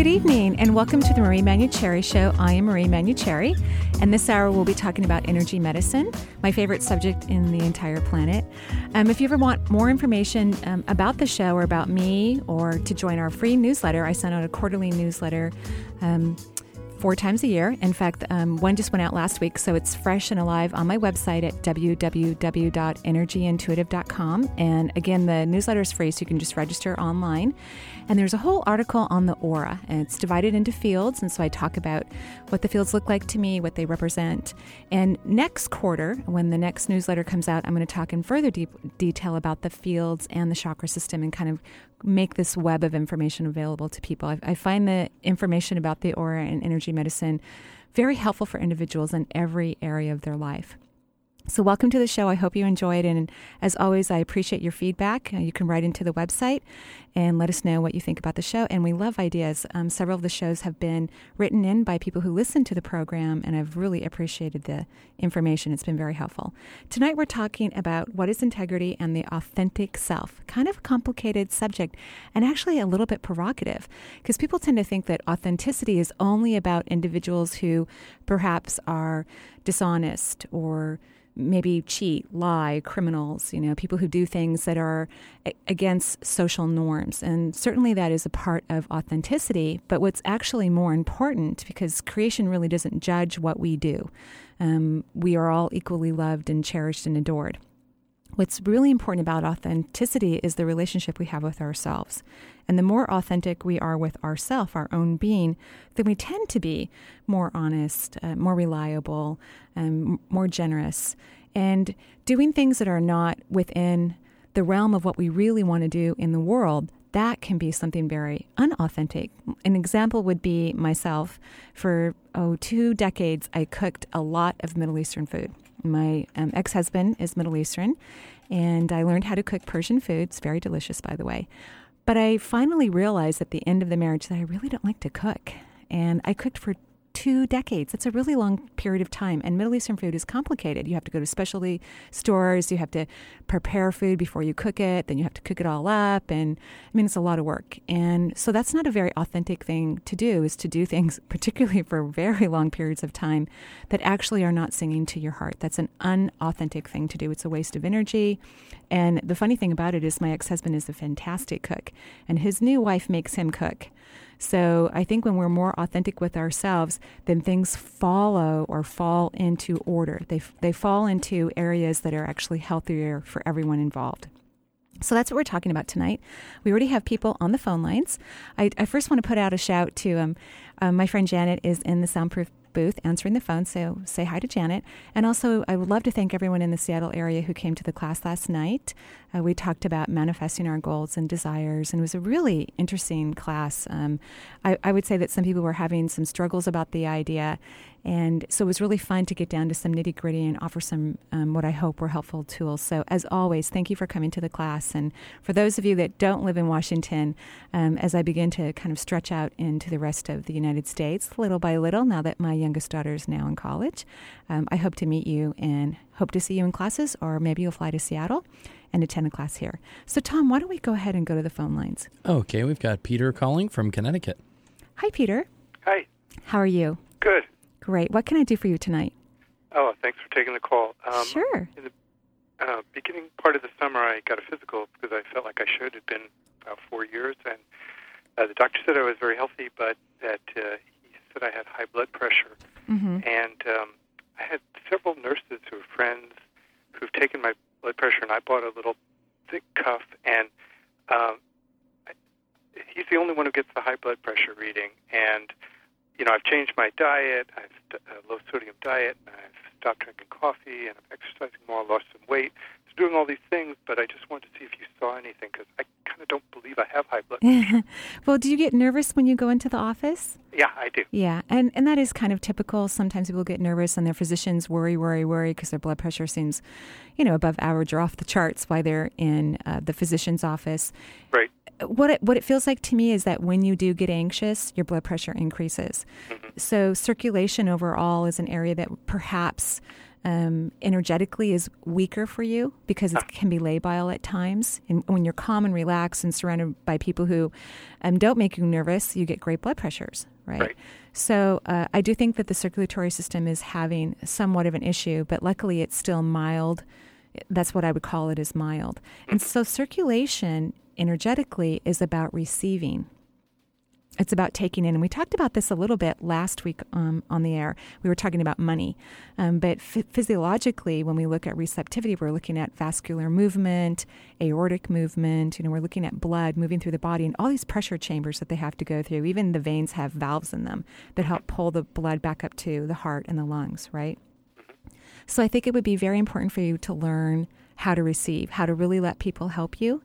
Good evening, and welcome to the Marie Manuchehri Show. I am Marie Manuchehri, and this hour we'll be talking about energy medicine, my favorite subject in the entire planet. Um, if you ever want more information um, about the show or about me, or to join our free newsletter, I send out a quarterly newsletter. Um, four times a year. In fact, um, one just went out last week, so it's fresh and alive on my website at www.energyintuitive.com. And again, the newsletter is free, so you can just register online. And there's a whole article on the aura, and it's divided into fields. And so I talk about what the fields look like to me, what they represent. And next quarter, when the next newsletter comes out, I'm going to talk in further deep detail about the fields and the chakra system and kind of make this web of information available to people. I, I find the information about the aura and energy medicine very helpful for individuals in every area of their life. So, welcome to the show. I hope you enjoyed. And as always, I appreciate your feedback. Uh, you can write into the website and let us know what you think about the show. And we love ideas. Um, several of the shows have been written in by people who listen to the program, and I've really appreciated the information. It's been very helpful. Tonight, we're talking about what is integrity and the authentic self. Kind of a complicated subject, and actually a little bit provocative, because people tend to think that authenticity is only about individuals who perhaps are dishonest or maybe cheat, lie, criminals, you know, people who do things that are against social norms. And certainly that is a part of authenticity. But what's actually more important, because creation really doesn't judge what we do, um, we are all equally loved and cherished and adored. What's really important about authenticity is the relationship we have with ourselves. And the more authentic we are with ourself, our own being, then we tend to be more honest, uh, more reliable, um, more generous, and doing things that are not within the realm of what we really want to do in the world. That can be something very unauthentic. An example would be myself. For oh, two decades, I cooked a lot of Middle Eastern food. My um, ex husband is Middle Eastern, and I learned how to cook Persian food. It's very delicious, by the way. But I finally realized at the end of the marriage that I really don't like to cook. And I cooked for two decades. That's a really long period of time. And Middle Eastern food is complicated. You have to go to specialty stores, you have to prepare food before you cook it, then you have to cook it all up. And I mean, it's a lot of work. And so that's not a very authentic thing to do, is to do things, particularly for very long periods of time, that actually are not singing to your heart. That's an unauthentic thing to do. It's a waste of energy. And the funny thing about it is, my ex husband is a fantastic cook, and his new wife makes him cook. So I think when we're more authentic with ourselves, then things follow or fall into order. They, they fall into areas that are actually healthier for everyone involved. So that's what we're talking about tonight. We already have people on the phone lines. I, I first want to put out a shout to um, uh, my friend Janet is in the soundproof booth answering the phone. So say hi to Janet. And also, I would love to thank everyone in the Seattle area who came to the class last night. Uh, we talked about manifesting our goals and desires, and it was a really interesting class. Um, I, I would say that some people were having some struggles about the idea, and so it was really fun to get down to some nitty gritty and offer some um, what I hope were helpful tools. So, as always, thank you for coming to the class. And for those of you that don't live in Washington, um, as I begin to kind of stretch out into the rest of the United States, little by little, now that my youngest daughter is now in college, um, I hope to meet you and hope to see you in classes, or maybe you'll fly to Seattle and attend a class here. So, Tom, why don't we go ahead and go to the phone lines? Okay, we've got Peter calling from Connecticut. Hi, Peter. Hi. How are you? Good. Great. What can I do for you tonight? Oh, thanks for taking the call. Um, sure. In the uh, beginning part of the summer, I got a physical because I felt like I should. It had been about four years, and uh, the doctor said I was very healthy, but that uh, he said I had high blood pressure. Mm-hmm. And um, I had several nurses who are friends who've taken my blood pressure, and I bought a little thick cuff, and um, I, he's the only one who gets the high blood pressure reading, and you know, I've changed my diet. I've a uh, low sodium diet, and I've stopped drinking coffee, and I'm exercising more, lost some weight. doing all these things, but I just wanted to see if you saw anything because I kind of don't believe I have high blood pressure. well, do you get nervous when you go into the office? yeah, I do. Yeah, and, and that is kind of typical. Sometimes people get nervous and their physicians worry, worry, worry because their blood pressure seems, you know, above average or off the charts while they're in uh, the physician's office. Right. What it, what it feels like to me is that when you do get anxious, your blood pressure increases. Mm-hmm. So circulation overall is an area that perhaps um, energetically is weaker for you because it can be labile at times. And when you're calm and relaxed and surrounded by people who um, don't make you nervous, you get great blood pressures, right? Right. So uh, I do think that the circulatory system is having somewhat of an issue, but luckily it's still mild. That's what I would call it is mild. And so circulation energetically is about receiving. It's about taking in, and we talked about this a little bit last week um, on the air. We were talking about money, um, but ph- physiologically, when we look at receptivity, we're looking at vascular movement, aortic movement. You know, we're looking at blood moving through the body, and all these pressure chambers that they have to go through. Even the veins have valves in them that help pull the blood back up to the heart and the lungs. Right. So I think it would be very important for you to learn how to receive, how to really let people help you.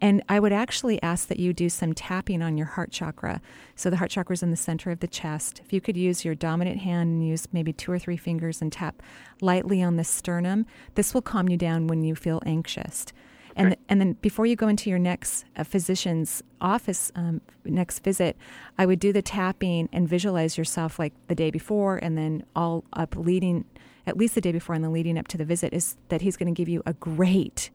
And I would actually ask that you do some tapping on your heart chakra. So the heart chakra is in the center of the chest. If you could use your dominant hand and use maybe two or three fingers and tap lightly on the sternum, this will calm you down when you feel anxious. And, and then before you go into your next uh, physician's office, um, next visit, I would do the tapping and visualize yourself like the day before and then all up leading, at least the day before and then leading up to the visit, is that he's going to give you a great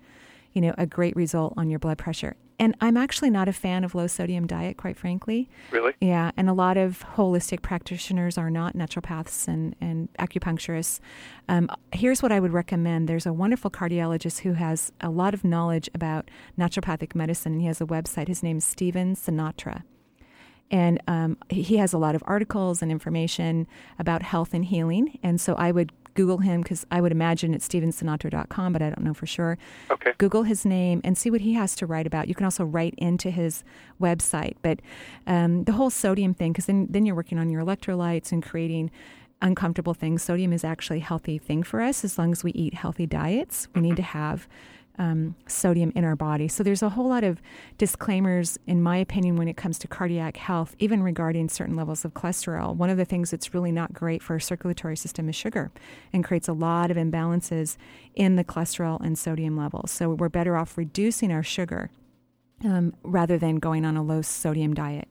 you know, a great result on your blood pressure. And I'm actually not a fan of low sodium diet, quite frankly. Really? Yeah, and a lot of holistic practitioners are not naturopaths and, and acupuncturists. Um, here's what I would recommend there's a wonderful cardiologist who has a lot of knowledge about naturopathic medicine, and he has a website. His name's Stephen Sinatra. And um, he he has a lot of articles and information about health and healing. And so I would Google him because I would imagine it's stevensinatra.com, but I don't know for sure. Okay. Google his name and see what he has to write about. You can also write into his website. But um, the whole sodium thing, because then, then you're working on your electrolytes and creating uncomfortable things. Sodium is actually a healthy thing for us as long as we eat healthy diets. We need to have um, sodium in our body. So there's a whole lot of disclaimers, in my opinion, when it comes to cardiac health, even regarding certain levels of cholesterol. One of the things that's really not great for our circulatory system is sugar and creates a lot of imbalances in the cholesterol and sodium levels. So we're better off reducing our sugar um, rather than going on a low sodium diet,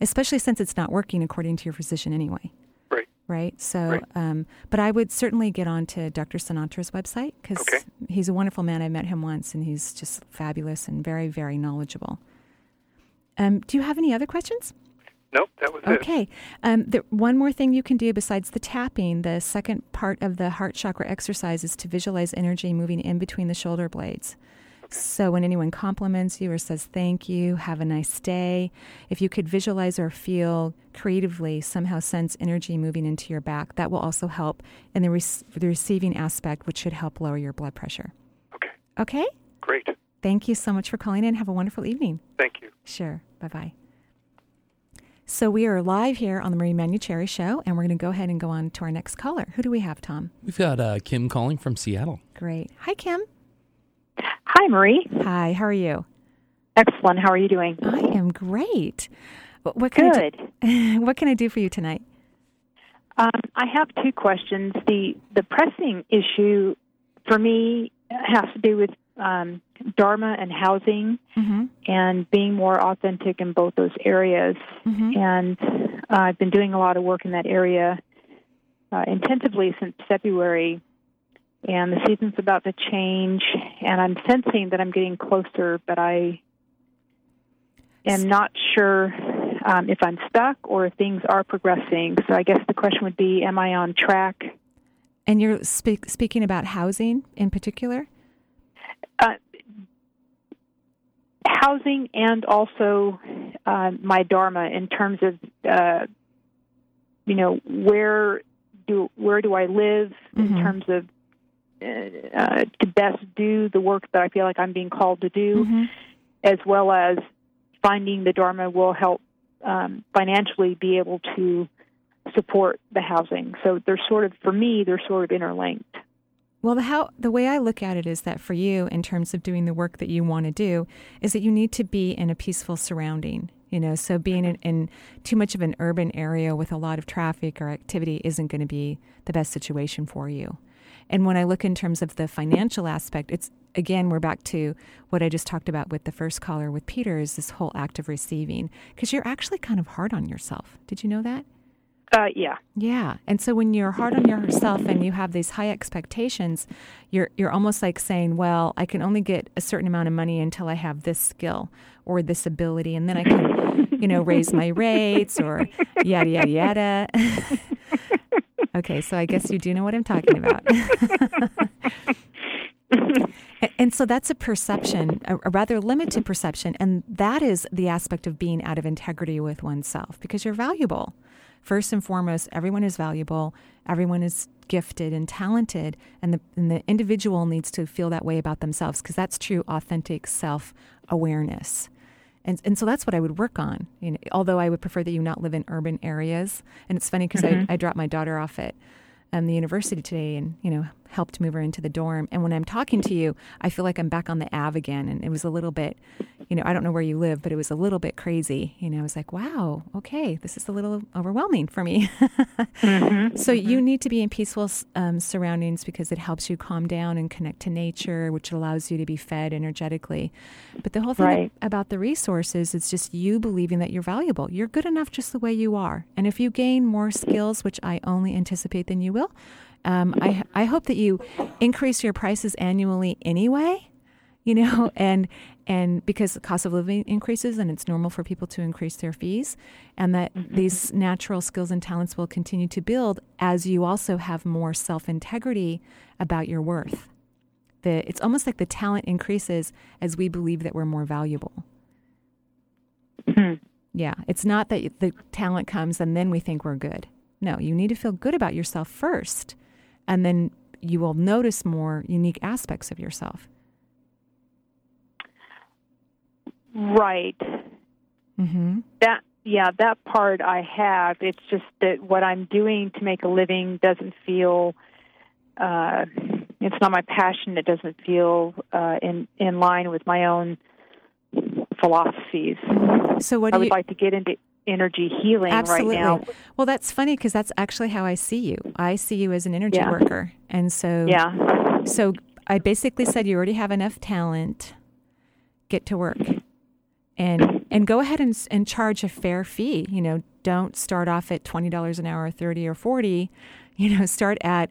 especially since it's not working according to your physician anyway Right. So, Right. Um, but I would certainly get on to Dr. Sinatra's website because Okay. he's a wonderful man. I met him once, and he's just fabulous and very, very knowledgeable. Um, do you have any other questions? Nope, that was it. Okay. Um, the, one more thing you can do besides the tapping, the second part of the heart chakra exercise is to visualize energy moving in between the shoulder blades. So when anyone compliments you or says thank you, have a nice day, if you could visualize or feel creatively, somehow sense energy moving into your back, that will also help in the, rec- the receiving aspect, which should help lower your blood pressure. Okay. Okay? Great. Thank you so much for calling in. Have a wonderful evening. Thank you. Sure. Bye bye. So we are live here on the Marie Manuchehri Show, and we're going to go ahead and go on to our next caller. Who do we have, Tom? We've got uh, Kim calling from Seattle. Great. Hi, Kim. Hi, Marie. Hi. How are you? Excellent. How are you doing? I am great. What, can I Good. do, what can I do for you tonight? Um, I have two questions. The the pressing issue for me has to do with um, dharma and housing Mm-hmm. and being more authentic in both those areas. Mm-hmm. And uh, I've been doing a lot of work in that area uh, intensively since February. And the season's about to change, and I'm sensing that I'm getting closer, but I am not sure um, if I'm stuck or if things are progressing. So I guess the question would be Am I on track? And you're speak, speaking about housing in particular? Uh, housing and also uh, my dharma in terms of uh, you know where do where do I live in Mhm. terms of uh, uh, to best do the work that I feel like I'm being called to do, Mm-hmm. as well as finding the dharma will help um, financially be able to support the housing. So they're sort of for me they're sort of interlinked. Well, the how the way I look at it is that for you, in terms of doing the work that you want to do, is that you need to be in a peaceful surrounding. You know, so being in, in too much of an urban area with a lot of traffic or activity isn't going to be the best situation for you. And when I look in terms of the financial aspect, it's again we're back to what I just talked about with the first caller with Peter is this whole act of receiving because you're actually kind of hard on yourself. Did you know that? Uh, yeah. Yeah. And so when you're hard on yourself and you have these high expectations, you're you're almost like saying, "Well, I can only get a certain amount of money until I have this skill or this ability, and then I can, you know, raise my rates or yada yada yada." okay, so I guess you do know what I'm talking about. and so that's a perception, a, rather limited perception, and that is the aspect of being out of integrity with oneself because you're valuable first and foremost, everyone is valuable, everyone is gifted and talented, and the, and the individual needs to feel that way about themselves because that's true, authentic self awareness. And, and so that's what I would work on. You know, although I would prefer that you not live in urban areas. And it's funny because mm-hmm. I, I dropped my daughter off at um, the university today and, you know, helped move her into the dorm. And when I'm talking to you, I feel like I'm back on the Ave again. And it was a little bit, you know, I don't know where you live, but it was a little bit crazy. You know, I was like, wow, okay, this is a little overwhelming for me. mm-hmm, so mm-hmm. you need to be in peaceful um, surroundings because it helps you calm down and connect to nature, which allows you to be fed energetically. But the whole thing right. about the resources is just you believing that you're valuable. You're good enough just the way you are. And if you gain more skills, which I only anticipate than you will, um, I I hope that you increase your prices annually anyway, you know, and and because the cost of living increases and it's normal for people to increase their fees, and that mm-hmm. these natural skills and talents will continue to build as you also have more self integrity about your worth. The, it's almost like the talent increases as we believe that we're more valuable. Mm-hmm. Yeah, it's not that the talent comes and then we think we're good. No, you need to feel good about yourself first and then you will notice more unique aspects of yourself. Right. Mm-hmm. That yeah, that part I have. It's just that what I'm doing to make a living doesn't feel. Uh, it's not my passion. It doesn't feel uh, in in line with my own philosophies. So what I would you... like to get into energy healing Absolutely. right now. Well, that's funny because that's actually how I see you. I see you as an energy yeah. worker. And so Yeah. So I basically said you already have enough talent. Get to work. And and go ahead and and charge a fair fee, you know, don't start off at $20 an hour or 30 or 40. You know, start at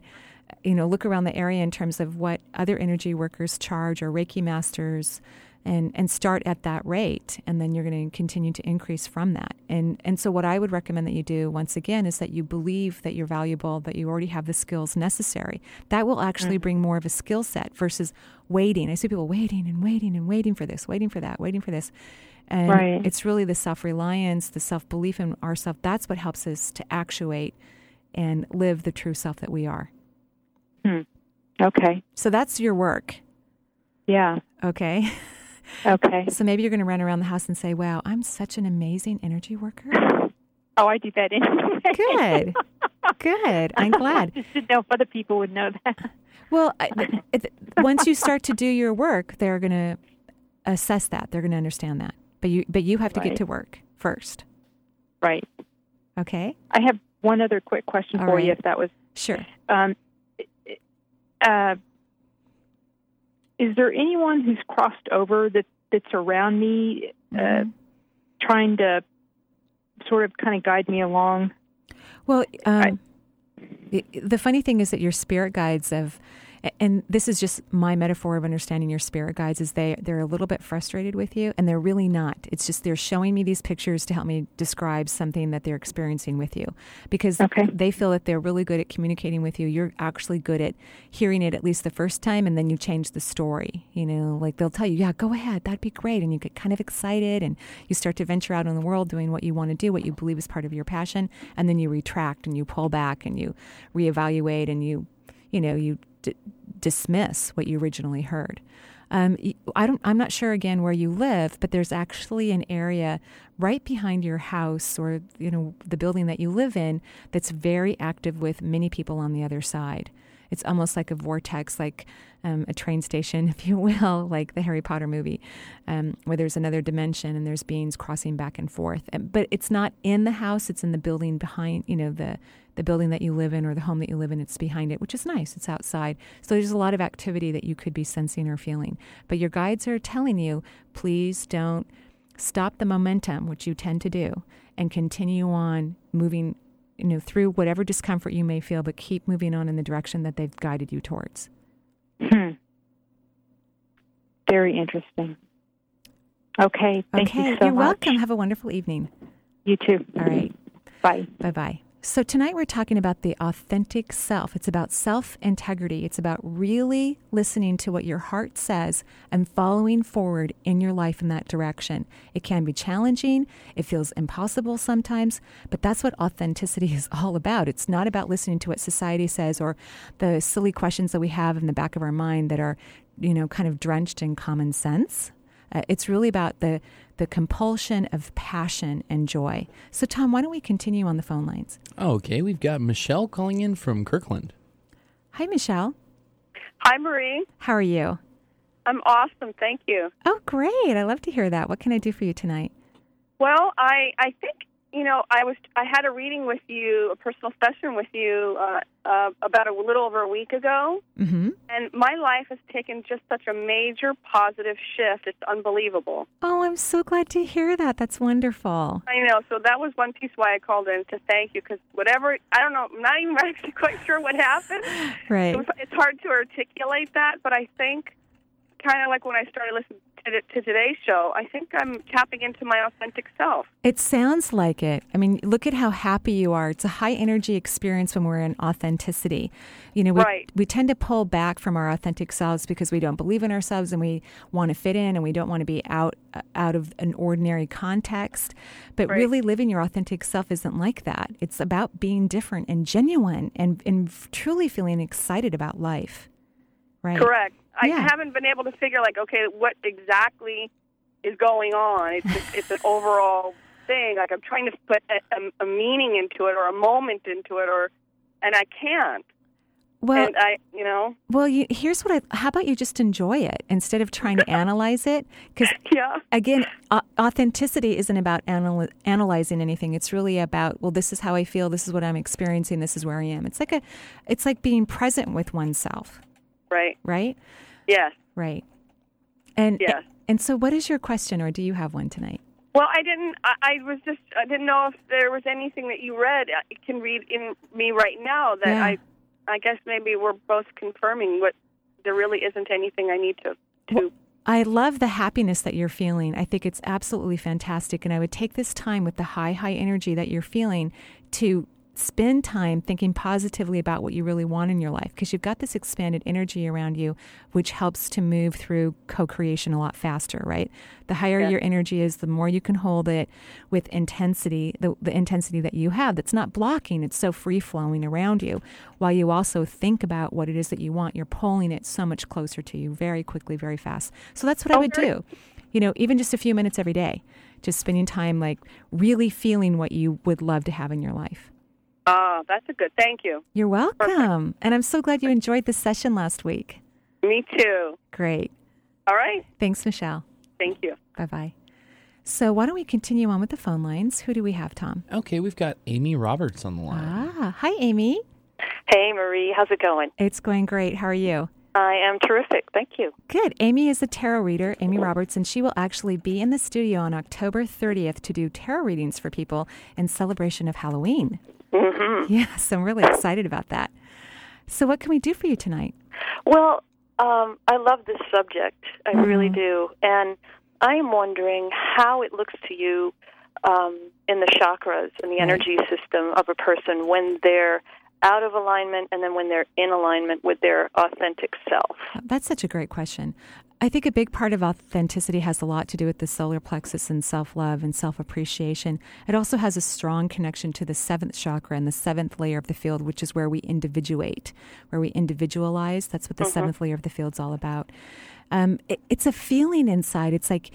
you know, look around the area in terms of what other energy workers charge or Reiki masters and and start at that rate and then you're going to continue to increase from that. And and so what i would recommend that you do once again is that you believe that you're valuable that you already have the skills necessary. That will actually mm-hmm. bring more of a skill set versus waiting. I see people waiting and waiting and waiting for this waiting for that waiting for this. And right. it's really the self-reliance the self-belief in ourself. That's what helps us to actuate and live the true self that we are. Hmm. okay. So that's your work. Yeah. Okay Okay. So maybe you're going to run around the house and say, "Wow, I'm such an amazing energy worker." Oh, I do that anyway. Good. Good. I'm glad. Just to know if other people would know that. Well, I, it, once you start to do your work, they're going to assess that. They're going to understand that. But you, but you have to right. get to work first. Right. Okay. I have one other quick question All for right. you, if that was sure. Um, uh, is there anyone who's crossed over that that's around me, uh, mm-hmm. trying to sort of kind of guide me along? Well, um, I, the funny thing is that your spirit guides have and this is just my metaphor of understanding your spirit guides is they they're a little bit frustrated with you and they're really not. It's just they're showing me these pictures to help me describe something that they're experiencing with you because okay. they feel that they're really good at communicating with you. You're actually good at hearing it at least the first time and then you change the story you know like they'll tell you yeah go ahead. That'd be great. And you get kind of excited and you start to venture out in the world doing what you want to do what you believe is part of your passion and then you retract and you pull back and you reevaluate and you you know you d- dismiss what you originally heard. Um, I don't. I'm not sure again where you live, but there's actually an area right behind your house, or you know, the building that you live in, that's very active with many people on the other side. It's almost like a vortex, like um, a train station, if you will, like the Harry Potter movie, um, where there's another dimension and there's beings crossing back and forth. But it's not in the house; it's in the building behind, you know, the the building that you live in or the home that you live in. It's behind it, which is nice. It's outside, so there's a lot of activity that you could be sensing or feeling. But your guides are telling you, please don't stop the momentum, which you tend to do, and continue on moving you know through whatever discomfort you may feel but keep moving on in the direction that they've guided you towards. Hmm. very interesting. Okay thank okay, you so you're much. welcome. Have a wonderful evening. You too. All right. Bye. Bye bye so, tonight we're talking about the authentic self. It's about self integrity. It's about really listening to what your heart says and following forward in your life in that direction. It can be challenging, it feels impossible sometimes, but that's what authenticity is all about. It's not about listening to what society says or the silly questions that we have in the back of our mind that are, you know, kind of drenched in common sense. Uh, it's really about the the compulsion of passion and joy. So, Tom, why don't we continue on the phone lines? Okay, we've got Michelle calling in from Kirkland. Hi, Michelle. Hi, Marie. How are you? I'm awesome. Thank you. Oh, great. I love to hear that. What can I do for you tonight? Well, I I think you know, I was I had a reading with you, a personal session with you uh, uh, about a little over a week ago, mm-hmm. and my life has taken just such a major positive shift. It's unbelievable. Oh, I'm so glad to hear that. That's wonderful. I know. So that was one piece why I called in to thank you because whatever I don't know, I'm not even actually quite sure what happened. Right. It's hard to articulate that, but I think kind of like when I started listening to, to today's show, I think I'm tapping into my authentic self. It sounds like it. I mean, look at how happy you are. It's a high energy experience when we're in authenticity. You know, we, right. we tend to pull back from our authentic selves because we don't believe in ourselves and we want to fit in and we don't want to be out out of an ordinary context. But right. really living your authentic self isn't like that. It's about being different and genuine and, and truly feeling excited about life. Right? Correct. I Yeah. haven't been able to figure like, okay, what exactly is going on? It's just, it's an overall thing. Like I'm trying to put a, a, a meaning into it or a moment into it, or and I can't. Well, and I, you know, well, you, here's what I. How about you just enjoy it instead of trying to analyze it? Because yeah, again, au- authenticity isn't about anal- analyzing anything. It's really about, well, this is how I feel. This is what I'm experiencing. This is where I am. It's like a, it's like being present with oneself, right. right? Yes. Right. And Yes. and so, what is your question, or do you have one tonight? Well, I didn't. I, I was just. I didn't know if there was anything that you read uh, can read in me right now that Yeah. I. I guess maybe we're both confirming what there really isn't anything I need to to. Well, I love the happiness that you're feeling. I think it's absolutely fantastic. And I would take this time with the high, high energy that you're feeling to spend time thinking positively about what you really want in your life because you've got this expanded energy around you, which helps to move through co creation a lot faster, right? The higher Yeah. your energy is, the more you can hold it with intensity, the, the intensity that you have that's not blocking, it's so free flowing around you. While you also think about what it is that you want, you're pulling it so much closer to you very quickly, very fast. So that's what I oh, would do. You know, even just a few minutes every day, just spending time like really feeling what you would love to have in your life. Ah, that's a good. Thank you. You're welcome. And I'm so glad you enjoyed the session last week. Me too. Great. All right. Thanks, Michelle. Thank you. Bye bye. So, why don't we continue on with the phone lines? Who do we have, Tom? Okay, we've got Amy Roberts on the line. Ah, hi, Amy. Hey, Marie, how's it going? It's going great. How are you? I am terrific. Thank you. Good. Amy is a tarot reader, Amy Roberts, and she will actually be in the studio on October 30th to do tarot readings for people in celebration of Halloween. Hmm Yes, I'm really excited about that. So, what can we do for you tonight? Well, um, I love this subject. I really Mhm. do. And I am wondering how it looks to you um, in the chakras and the Right. energy system of a person when they're out of alignment and then when they're in alignment with their authentic self. That's such a great question. I think a big part of authenticity has a lot to do with the solar plexus and self love and self appreciation. It also has a strong connection to the seventh chakra and the seventh layer of the field, which is where we individuate, where we individualize. That's what the seventh layer of the field's all about. Um, it, it's a feeling inside. It's like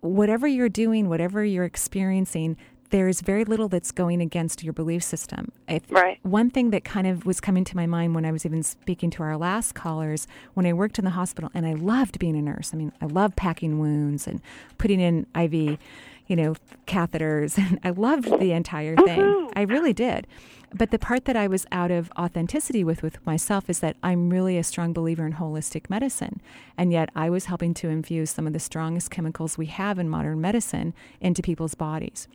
whatever you're doing, whatever you're experiencing, there's very little that's going against your belief system. If, Right. One thing that kind of was coming to my mind when I was even speaking to our last callers, when I worked in the hospital, and I loved being a nurse. I mean, I love packing wounds and putting in IV, you know, catheters, and I loved the entire thing. I really did. But the part that I was out of authenticity with with myself is that I'm really a strong believer in holistic medicine. And yet I was helping to infuse some of the strongest chemicals we have in modern medicine into people's bodies.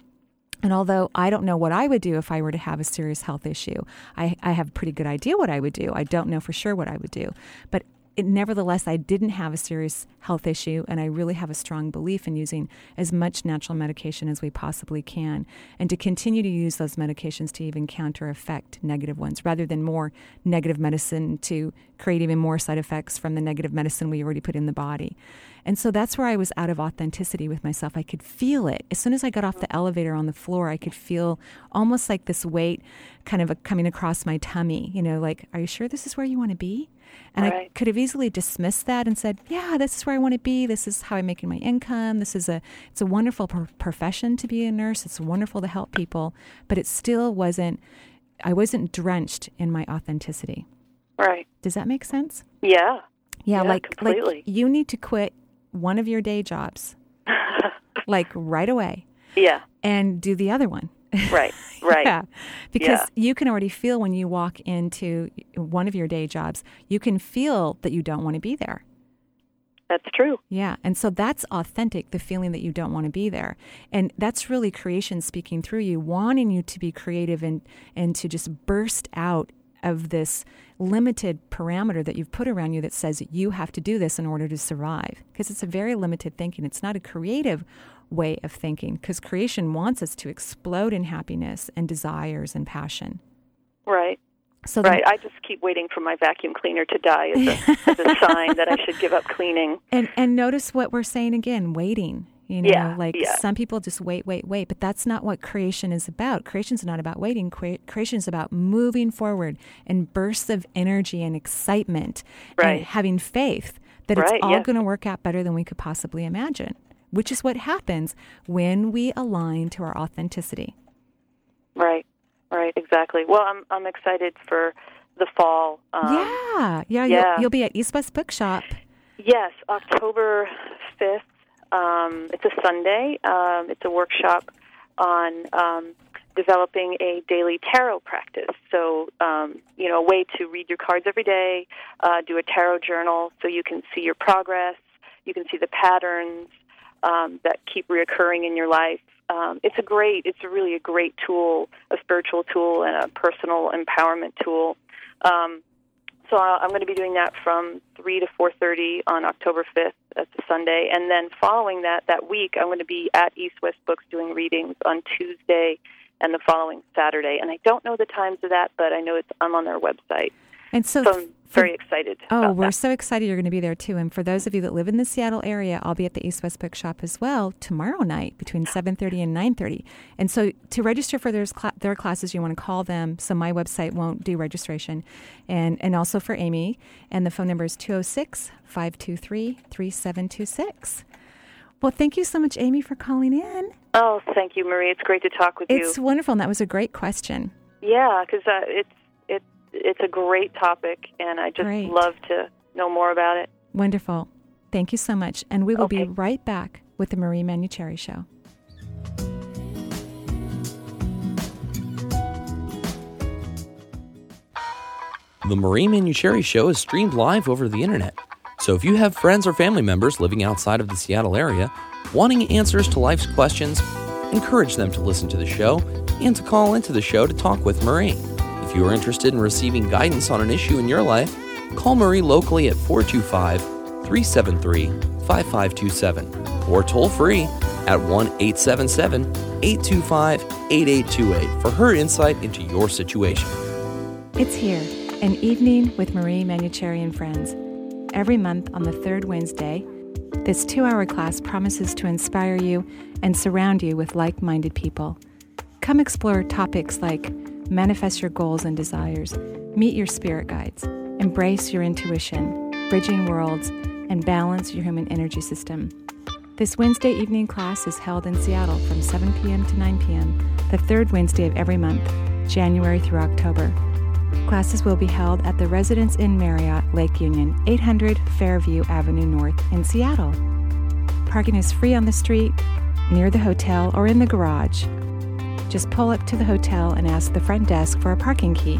And although I don't know what I would do if I were to have a serious health issue, I, I have a pretty good idea what I would do. I don't know for sure what I would do. But it, nevertheless, I didn't have a serious health issue, and I really have a strong belief in using as much natural medication as we possibly can, and to continue to use those medications to even counter effect negative ones, rather than more negative medicine to create even more side effects from the negative medicine we already put in the body. And so that's where I was out of authenticity with myself. I could feel it. As soon as I got off the elevator on the floor, I could feel almost like this weight kind of coming across my tummy, you know, like, are you sure this is where you want to be? And I could have easily dismissed that and said, "Yeah, this is where I want to be. This is how I'm making my income. This is a it's a wonderful pro- profession to be a nurse. It's wonderful to help people." But it still wasn't I wasn't drenched in my authenticity. Right. Does that make sense? Yeah. Yeah, Yeah, like completely. like you need to quit one of your day jobs like right away yeah. and do the other one. Right. Right. yeah. Because Yeah. you can already feel when you walk into one of your day jobs, you can feel that you don't want to be there. That's true. Yeah. And so that's authentic, the feeling that you don't want to be there. And that's really creation speaking through you, wanting you to be creative and, and to just burst out of this limited parameter that you've put around you that says you have to do this in order to survive. Because it's a very limited thinking. It's not a creative way of thinking because creation wants us to explode in happiness and desires and passion. Right. So Right. I just keep waiting for my vacuum cleaner to die as a, as a sign that I should give up cleaning. And and notice what we're saying again, waiting. You know, Yeah, like yeah. some people just wait, wait, wait, but that's not what creation is about. Creation's not about waiting. Cre- creation is about moving forward and bursts of energy and excitement Right. and having faith that Right, it's all yes. going to work out better than we could possibly imagine, which is what happens when we align to our authenticity. Right. Right. Exactly. Well, I'm I'm excited for the fall. Um, yeah, yeah, yeah. You'll, you'll be at East West Bookshop. Yes, October 5th. Um, it's a Sunday. Um, it's a workshop on um, developing a daily tarot practice. So, um, you know, a way to read your cards every day, uh, do a tarot journal so you can see your progress, you can see the patterns um, that keep reoccurring in your life. Um, it's a great, it's really a great tool, a spiritual tool, and a personal empowerment tool. Um, so I- I'm going to be doing that from 3 to 4:30 on October 5th. That's a Sunday, and then following that that week, I'm going to be at East West Books doing readings on Tuesday and the following Saturday. And I don't know the times of that, but I know it's I'm on their website. And so, So very excited. Oh, we're that. so excited you're going to be there too. And for those of you that live in the Seattle area, I'll be at the East West Bookshop as well tomorrow night between 7:30 and 9:30. And so to register for their, cla- their classes, you want to call them. So my website won't do registration. And and also for Amy, and the phone number is 206-523-3726. Well, thank you so much Amy for calling in. Oh, thank you, Marie. It's great to talk with It's you. It's wonderful and that was a great question. Yeah, because uh, it's it it's a great topic, and I just Great. love to know more about it. Wonderful. Thank you so much. And we will be right back with the Marie Manuchehri show. The Marie Manuchehri Show is streamed live over the internet. So if you have friends or family members living outside of the Seattle area, wanting answers to life's questions, encourage them to listen to the show and to call into the show to talk with Marie. If you are interested in receiving guidance on an issue in your life, call Marie locally at 425 373 5527 or toll free at 1 877 825 8828 for her insight into your situation. It's here, an evening with Marie Manuchehri and friends. Every month on the third Wednesday, this two hour class promises to inspire you and surround you with like minded people. Come explore topics like manifest your goals and desires, meet your spirit guides, embrace your intuition, bridging worlds, and balance your human energy system. This Wednesday evening class is held in Seattle from 7 p.m. to 9 p.m., the third Wednesday of every month, January through October. Classes will be held at the Residence Inn Marriott, Lake Union, 800 Fairview Avenue North in Seattle. Parking is free on the street, near the hotel, or in the garage. Just pull up to the hotel and ask the front desk for a parking key.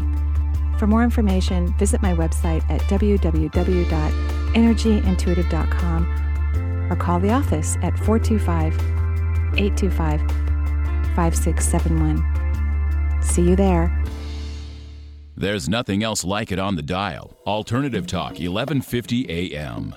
For more information, visit my website at www.energyintuitive.com or call the office at 425 825 5671. See you there. There's nothing else like it on the dial. Alternative Talk, 1150 AM.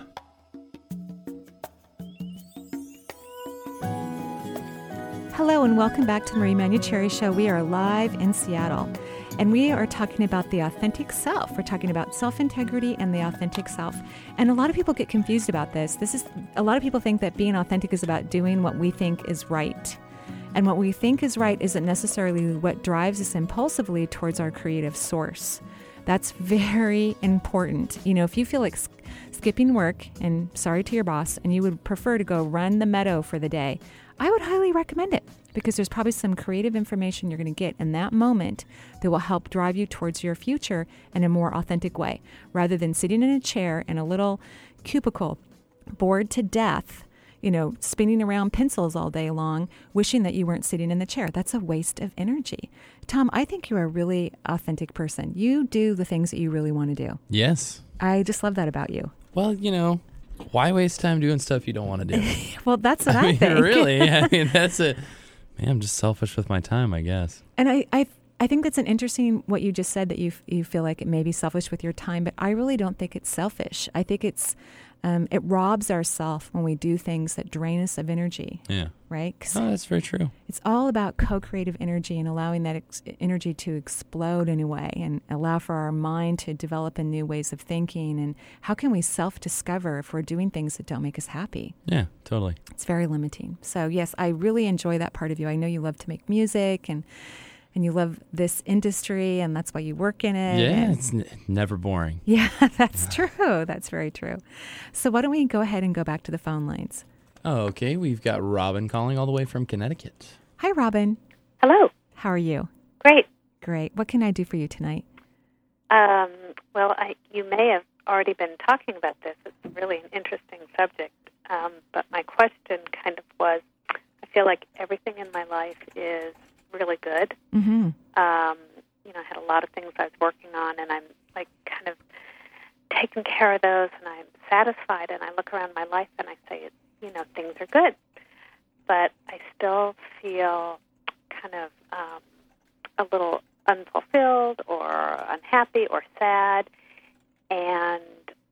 Hello, and welcome back to the Marie Manuchehri Show. We are live in Seattle, and we are talking about the authentic self. We're talking about self integrity and the authentic self. And a lot of people get confused about this. This is a lot of people think that being authentic is about doing what we think is right. And what we think is right isn't necessarily what drives us impulsively towards our creative source. That's very important. You know, if you feel like skipping work, and sorry to your boss, and you would prefer to go run the meadow for the day, I would highly recommend it because there's probably some creative information you're going to get in that moment that will help drive you towards your future in a more authentic way rather than sitting in a chair in a little cubicle bored to death you know, spinning around pencils all day long, wishing that you weren't sitting in the chair. That's a waste of energy. Tom, I think you're a really authentic person. You do the things that you really want to do. Yes. I just love that about you. Well, you know, why waste time doing stuff you don't want to do? well, that's what I, I mean, think. really, I mean, that's it. Man, I'm just selfish with my time, I guess. And I, I, I think that's an interesting what you just said that you you feel like it may be selfish with your time, but I really don't think it's selfish. I think it's um, it robs ourself when we do things that drain us of energy. Yeah. Right? Oh, that's very true. It's all about co creative energy and allowing that ex- energy to explode in a way and allow for our mind to develop in new ways of thinking. And how can we self discover if we're doing things that don't make us happy? Yeah, totally. It's very limiting. So, yes, I really enjoy that part of you. I know you love to make music and and you love this industry and that's why you work in it. Yeah, it's n- never boring. Yeah, that's true. That's very true. So why don't we go ahead and go back to the phone lines? Oh, okay. We've got Robin calling all the way from Connecticut. Hi, Robin. Hello. How are you? Great. Great. What can I do for you tonight? Um, well, I, you may have already been talking about this. It's really an interesting subject. Um, but my question kind of was I feel like everything in my life is really good. Mm-hmm. Um, you know, I had a lot of things I was working on, and I'm like kind of taking care of those, and I'm satisfied. And I look around my life and I say, you know, things are good, but I still feel kind of um, a little unfulfilled or unhappy or sad, and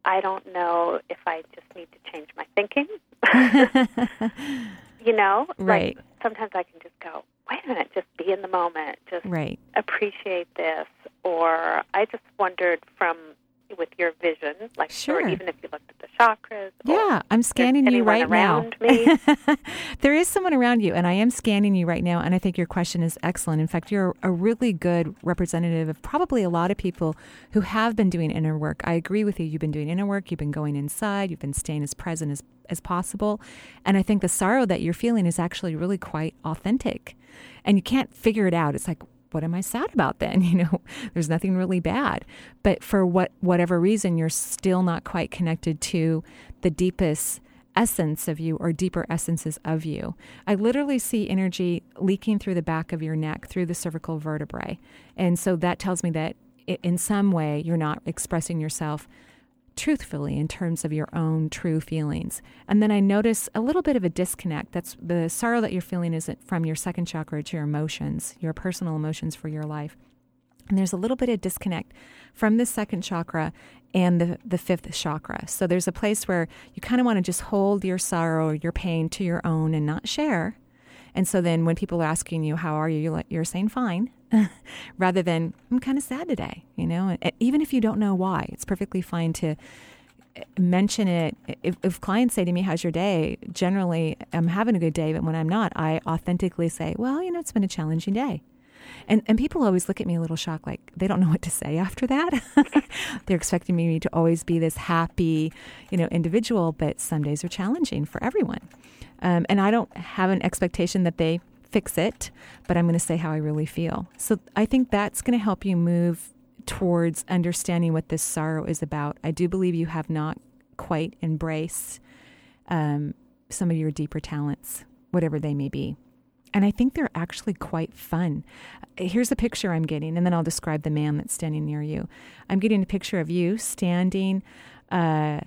I don't know if I just need to change my thinking. you know, right. Like sometimes I can just go, wait a minute, just be in the moment, just right. appreciate this. Or I just wondered from with your vision, like sure. or even if you looked at the chakras. Yeah, I'm scanning you right now. Me. there is someone around you, and I am scanning you right now. And I think your question is excellent. In fact, you're a really good representative of probably a lot of people who have been doing inner work. I agree with you. You've been doing inner work. You've been going inside. You've been staying as present as as possible. And I think the sorrow that you're feeling is actually really quite authentic. And you can't figure it out. It's like, what am I sad about then? You know, there's nothing really bad. But for what whatever reason, you're still not quite connected to the deepest essence of you or deeper essences of you. I literally see energy leaking through the back of your neck, through the cervical vertebrae. And so that tells me that in some way you're not expressing yourself truthfully in terms of your own true feelings. And then I notice a little bit of a disconnect. That's the sorrow that you're feeling isn't from your second chakra to your emotions, your personal emotions for your life. And there's a little bit of disconnect from the second chakra and the, the fifth chakra. So there's a place where you kind of want to just hold your sorrow or your pain to your own and not share. And so then when people are asking you, how are you? You're saying fine. rather than I'm kind of sad today, you know. And even if you don't know why, it's perfectly fine to eh, mention it. If, if clients say to me, "How's your day?" Generally, I'm having a good day, but when I'm not, I authentically say, "Well, you know, it's been a challenging day." And and people always look at me a little shocked, like they don't know what to say after that. They're expecting me to always be this happy, you know, individual, but some days are challenging for everyone. Um, and I don't have an expectation that they fix it, but I'm going to say how I really feel. So I think that's going to help you move towards understanding what this sorrow is about. I do believe you have not quite embraced um, some of your deeper talents, whatever they may be. And I think they're actually quite fun. Here's a picture I'm getting, and then I'll describe the man that's standing near you. I'm getting a picture of you standing. Uh,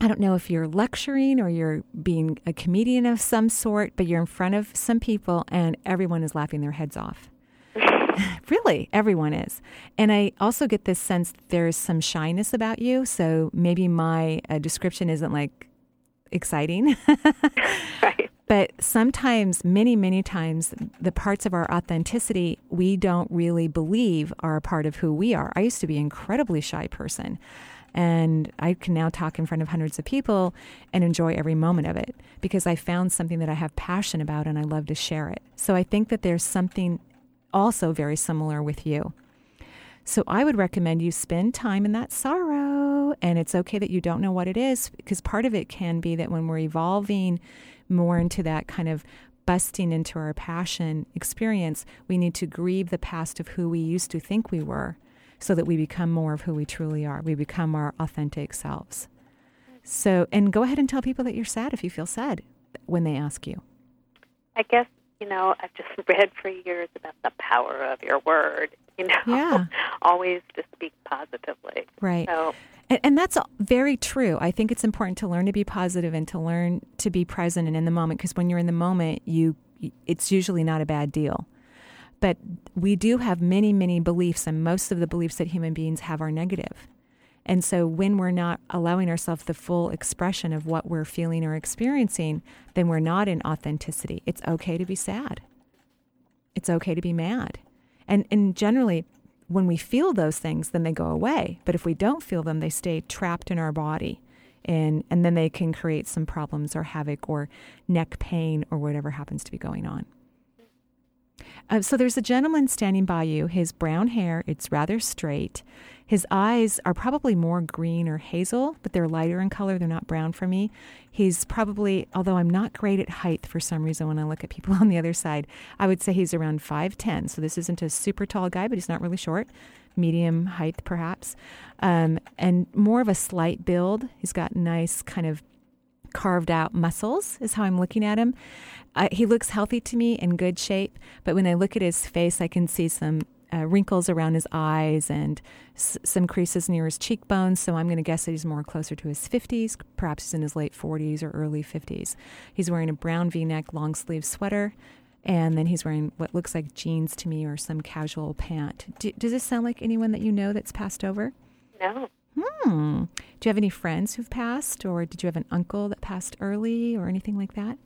I don't know if you're lecturing or you're being a comedian of some sort, but you're in front of some people and everyone is laughing their heads off. really, everyone is. And I also get this sense there's some shyness about you. So maybe my uh, description isn't like exciting. right. But sometimes, many, many times, the parts of our authenticity we don't really believe are a part of who we are. I used to be an incredibly shy person. And I can now talk in front of hundreds of people and enjoy every moment of it because I found something that I have passion about and I love to share it. So I think that there's something also very similar with you. So I would recommend you spend time in that sorrow. And it's okay that you don't know what it is because part of it can be that when we're evolving more into that kind of busting into our passion experience, we need to grieve the past of who we used to think we were so that we become more of who we truly are. We become our authentic selves. So, and go ahead and tell people that you're sad if you feel sad when they ask you. I guess you know, I've just read for years about the power of your word. You know, yeah. always to speak positively. Right. So, and, and, that's very true. I think it's important to learn to be positive and to learn to be present and in the moment. Because when you're in the moment, you it's usually not a bad deal. But we do have many, many beliefs, and most of the beliefs that human beings have are negative. And so when we're not allowing ourselves the full expression of what we're feeling or experiencing, then we're not in authenticity. It's okay to be sad. It's okay to be mad. And and generally when we feel those things, then they go away. But if we don't feel them, they stay trapped in our body. And and then they can create some problems or havoc or neck pain or whatever happens to be going on. Uh, so there's a gentleman standing by you. His brown hair, it's rather straight. His eyes are probably more green or hazel, but they're lighter in color. They're not brown for me. He's probably, although I'm not great at height for some reason when I look at people on the other side, I would say he's around 5'10. So this isn't a super tall guy, but he's not really short. Medium height, perhaps. Um, and more of a slight build. He's got nice kind of carved out muscles, is how I'm looking at him. Uh, he looks healthy to me in good shape, but when I look at his face, I can see some uh, wrinkles around his eyes and s- some creases near his cheekbones. So I'm going to guess that he's more closer to his 50s. Perhaps he's in his late 40s or early 50s. He's wearing a brown v neck long sleeve sweater. And then he's wearing what looks like jeans to me or some casual pant. Do, does this sound like anyone that you know that's passed over? No. Hmm. Do you have any friends who've passed, or did you have an uncle that passed early, or anything like that?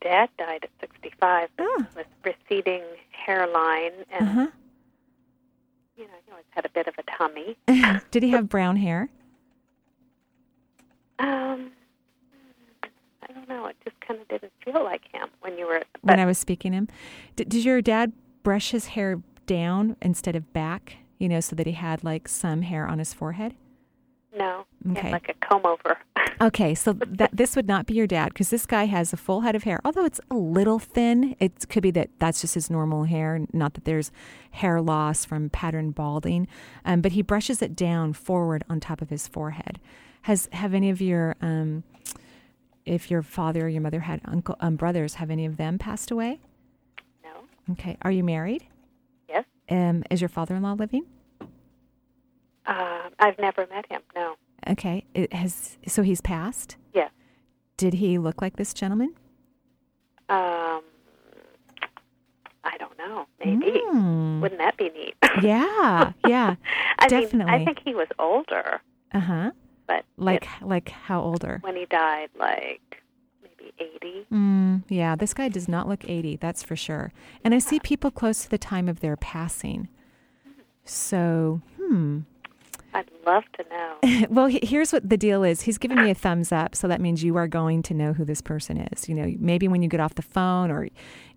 Dad died at 65 oh. with receding hairline, and uh-huh. you know, he always had a bit of a tummy. Did he have brown hair? Um, I don't know. It just kind of didn't feel like him when you were. when I was speaking to him, did, did your dad brush his hair down instead of back? You know, so that he had like some hair on his forehead. No, Okay. like a comb over. Okay, so that this would not be your dad because this guy has a full head of hair. Although it's a little thin, it could be that that's just his normal hair. Not that there's hair loss from pattern balding, um, but he brushes it down forward on top of his forehead. Has have any of your, um, if your father or your mother had uncle um, brothers, have any of them passed away? no. Okay, are you married? Yes. Um, is your father-in-law living? Uh, I've never met him. No. Okay, it has so he's passed. Yes. Did he look like this gentleman? Um, I don't know. Maybe. Hmm. Wouldn't that be neat? Yeah, yeah, I mean, definitely. I think he was older, uh huh. but Like it- like how older? when he died, like maybe eighty. Mm, yeah, this guy does not look 80, that's for sure. And I see people close to the time of their passing. So, hmm. I'd love to know. well, here's what the deal is. He's giving me a thumbs up, so that means you are going to know who this person is. You know, maybe when you get off the phone, or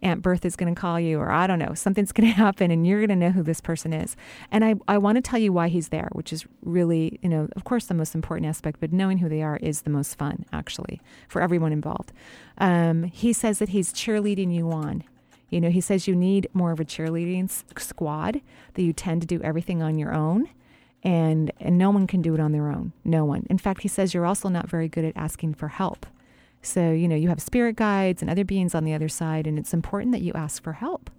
Aunt Bertha's going to call you, or I don't know, something's going to happen, and you're going to know who this person is. And I, I want to tell you why he's there, which is really, you know, of course, the most important aspect, but knowing who they are is the most fun, actually, for everyone involved. Um, he says that he's cheerleading you on. You know, he says you need more of a cheerleading s- squad, that you tend to do everything on your own and and no one can do it on their own no one in fact he says you're also not very good at asking for help so you know you have spirit guides and other beings on the other side and it's important that you ask for help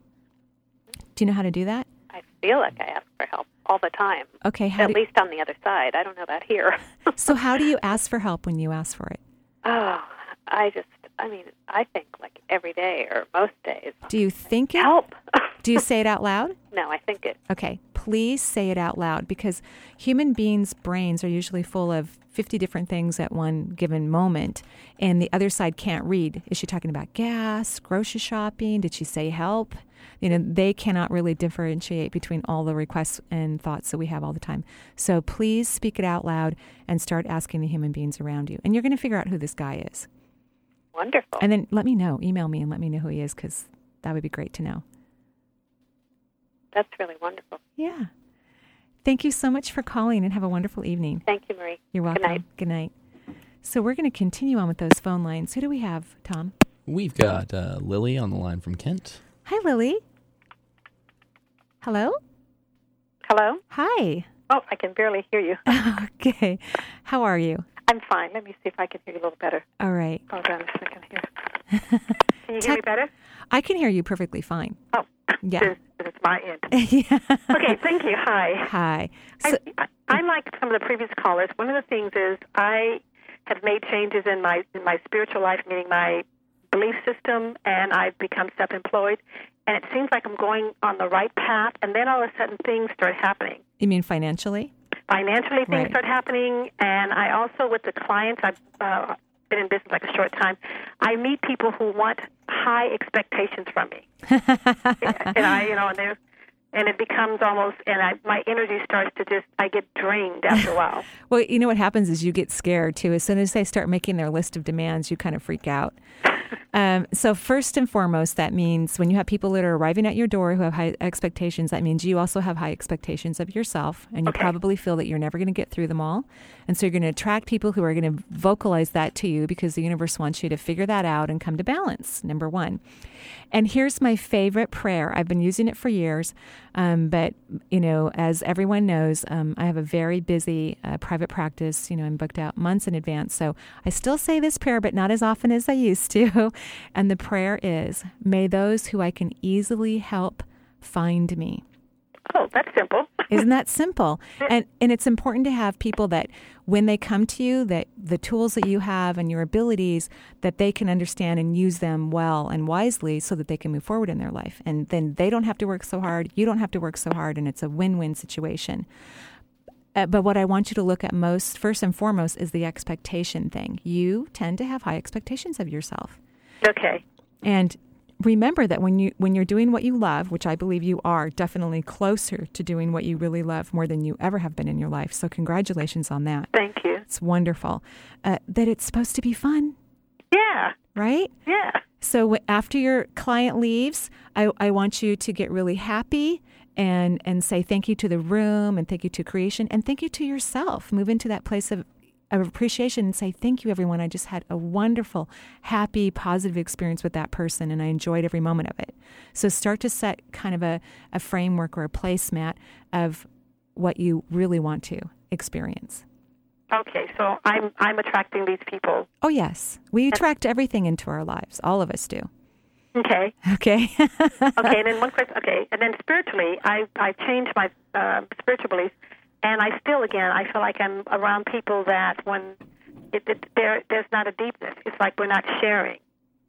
do you know how to do that I feel like I ask for help all the time. okay how At do, least on the other side. I don't know about here. so how do you ask for help when you ask for it oh, I just, I mean, I think like every day or most days. do you think it Help. do you say it out loud no, I think it. Okay, please say it out loud because human beings' brains are usually full of 50 different things at one given moment, and the other side can't read. Is she talking about gas, grocery shopping? Did she say help? You know, they cannot really differentiate between all the requests and thoughts that we have all the time. So please speak it out loud and start asking the human beings around you. And you're going to figure out who this guy is. Wonderful. And then let me know. Email me and let me know who he is because that would be great to know. That's really wonderful. Yeah. Thank you so much for calling and have a wonderful evening. Thank you, Marie. You're welcome. Good night. Good night. So we're going to continue on with those phone lines. Who do we have, Tom? We've got uh, Lily on the line from Kent. Hi, Lily. Hello? Hello? Hi. Oh, I can barely hear you. okay. How are you? I'm fine. Let me see if I can hear you a little better. All right. Hold on a second here. Can you hear me better? I can hear you perfectly fine. Oh, Yeah. It's, my end. yeah. Okay, thank you. Hi. Hi. So, I, I, I'm like some of the previous callers. One of the things is I have made changes in my in my spiritual life, meaning my belief system, and I've become self-employed. And it seems like I'm going on the right path, and then all of a sudden things start happening. you mean financially? Financially things Right. start happening and i also with the clients i've uh, been in business like a short time i meet people who want high expectations from me and i you know and they're and it becomes almost and I, my energy starts to just i get drained after a while Well, you know what happens is you get scared too. As soon as they start making their list of demands, you kind of freak out. Um, so first and foremost, that means when you have people that are arriving at your door who have high expectations, that means you also have high expectations of yourself, and you Okay. probably feel that you're never going to get through them all. And so you're going to attract people who are going to vocalize that to you because the universe wants you to figure that out and come to balance. Number one. And here's my favorite prayer. I've been using it for years, um, but you know, as everyone knows, um, I have a very busy uh, private practice. You know, I'm booked out months in advance, so I still say this prayer, but not as often as I used to. And the prayer is, "May those who I can easily help find me." oh that's simple Isn't that simple? And and it's important to have people that when they come to you that the tools that you have and your abilities that they can understand and use them well and wisely so that they can move forward in their life. And then they don't have to work so hard, you don't have to work so hard and it's a win-win situation. Uh, but what I want you to look at most first and foremost is the expectation thing. You tend to have high expectations of yourself. Okay And remember that when you when you're doing what you love, which I believe you are, definitely closer to doing what you really love more than you ever have been in your life. So congratulations on that. thank you It's wonderful. Uh, that it's supposed to be fun, yeah right? yeah So after your client leaves, I, I want you to get really happy and and say thank you to the room and thank you to creation and thank you to yourself. Move into that place of of appreciation and say thank you everyone. I just had a wonderful, happy, positive experience with that person and I enjoyed every moment of it. So start to set kind of a, a framework or a placemat of what you really want to experience. okay so i'm i'm attracting these people Oh yes. We attract everything into our lives. All of us do. okay Okay. okay, and then one question. Okay, and then spiritually, I I changed my uh, spiritual beliefs, and I still again I feel like I'm around people that when it, it there there's not a deepness. It's like we're not sharing.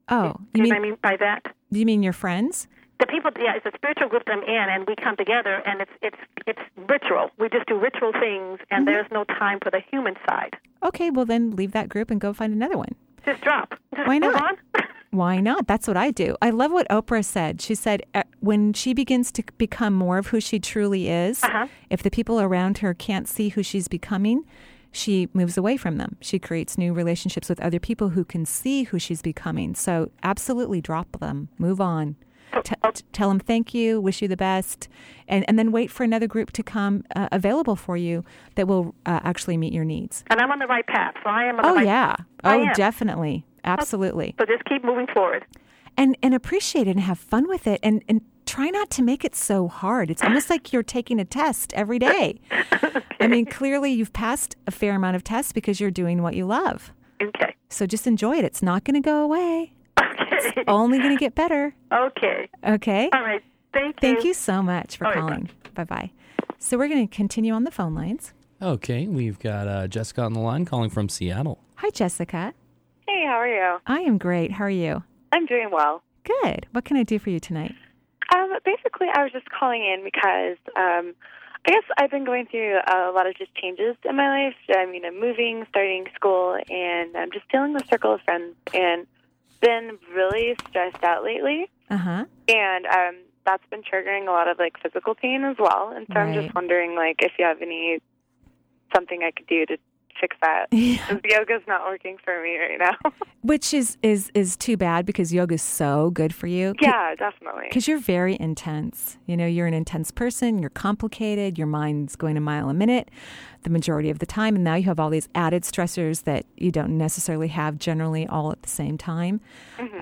oh, you you mean what I mean by that? Do you mean your friends? The people, yeah, it's a spiritual group that I'm in, and we come together, and it's it's it's ritual. We just do ritual things, and mm-hmm. there's no time for the human side. Okay, well then leave that group and go find another one. Just drop. Just Why not? Why not? That's what I do. I love what Oprah said. She said uh, when she begins to become more of who she truly is, Uh-huh. if the people around her can't see who she's becoming, she moves away from them. She creates new relationships with other people who can see who she's becoming. So, absolutely drop them, move on. T- t- tell them thank you, wish you the best, and, and then wait for another group to come uh, available for you that will uh, actually meet your needs. And I'm on the right path. So I am on the Oh, right yeah. I Oh, definitely. Absolutely. So just keep moving forward. and and appreciate it and have fun with it and and try not to make it so hard it's almost like you're taking a test every day i mean clearly you've passed a fair amount of tests because you're doing what you love Okay. so just enjoy it it's not going to go away Okay. It's only going to get better Okay. okay All right. Thank you. thank you so much for All right, calling bye-bye so we're going to continue on the phone lines Okay, we've got uh, Jessica on the line calling from Seattle. hi jessica Hey, how are you? i am great how are you I'm doing well. good what can i do for you tonight Um, basically, I was just calling in because um, I guess I've been going through a lot of just changes in my life. I mean, I'm moving, starting school, and I'm just dealing with a circle of friends, and been really stressed out lately. uh-huh And um, that's been triggering a lot of like physical pain as well. And so I'm just wondering, like, if you have any something I could do to fix that. Yeah. yoga's not working for me right now. which is is is too bad because yoga's so good for you yeah, definitely. Because you're very intense. You know, you're an intense person, you're complicated, your mind's going a mile a minute the majority of the time. And now you have all these added stressors that you don't necessarily have generally all at the same time.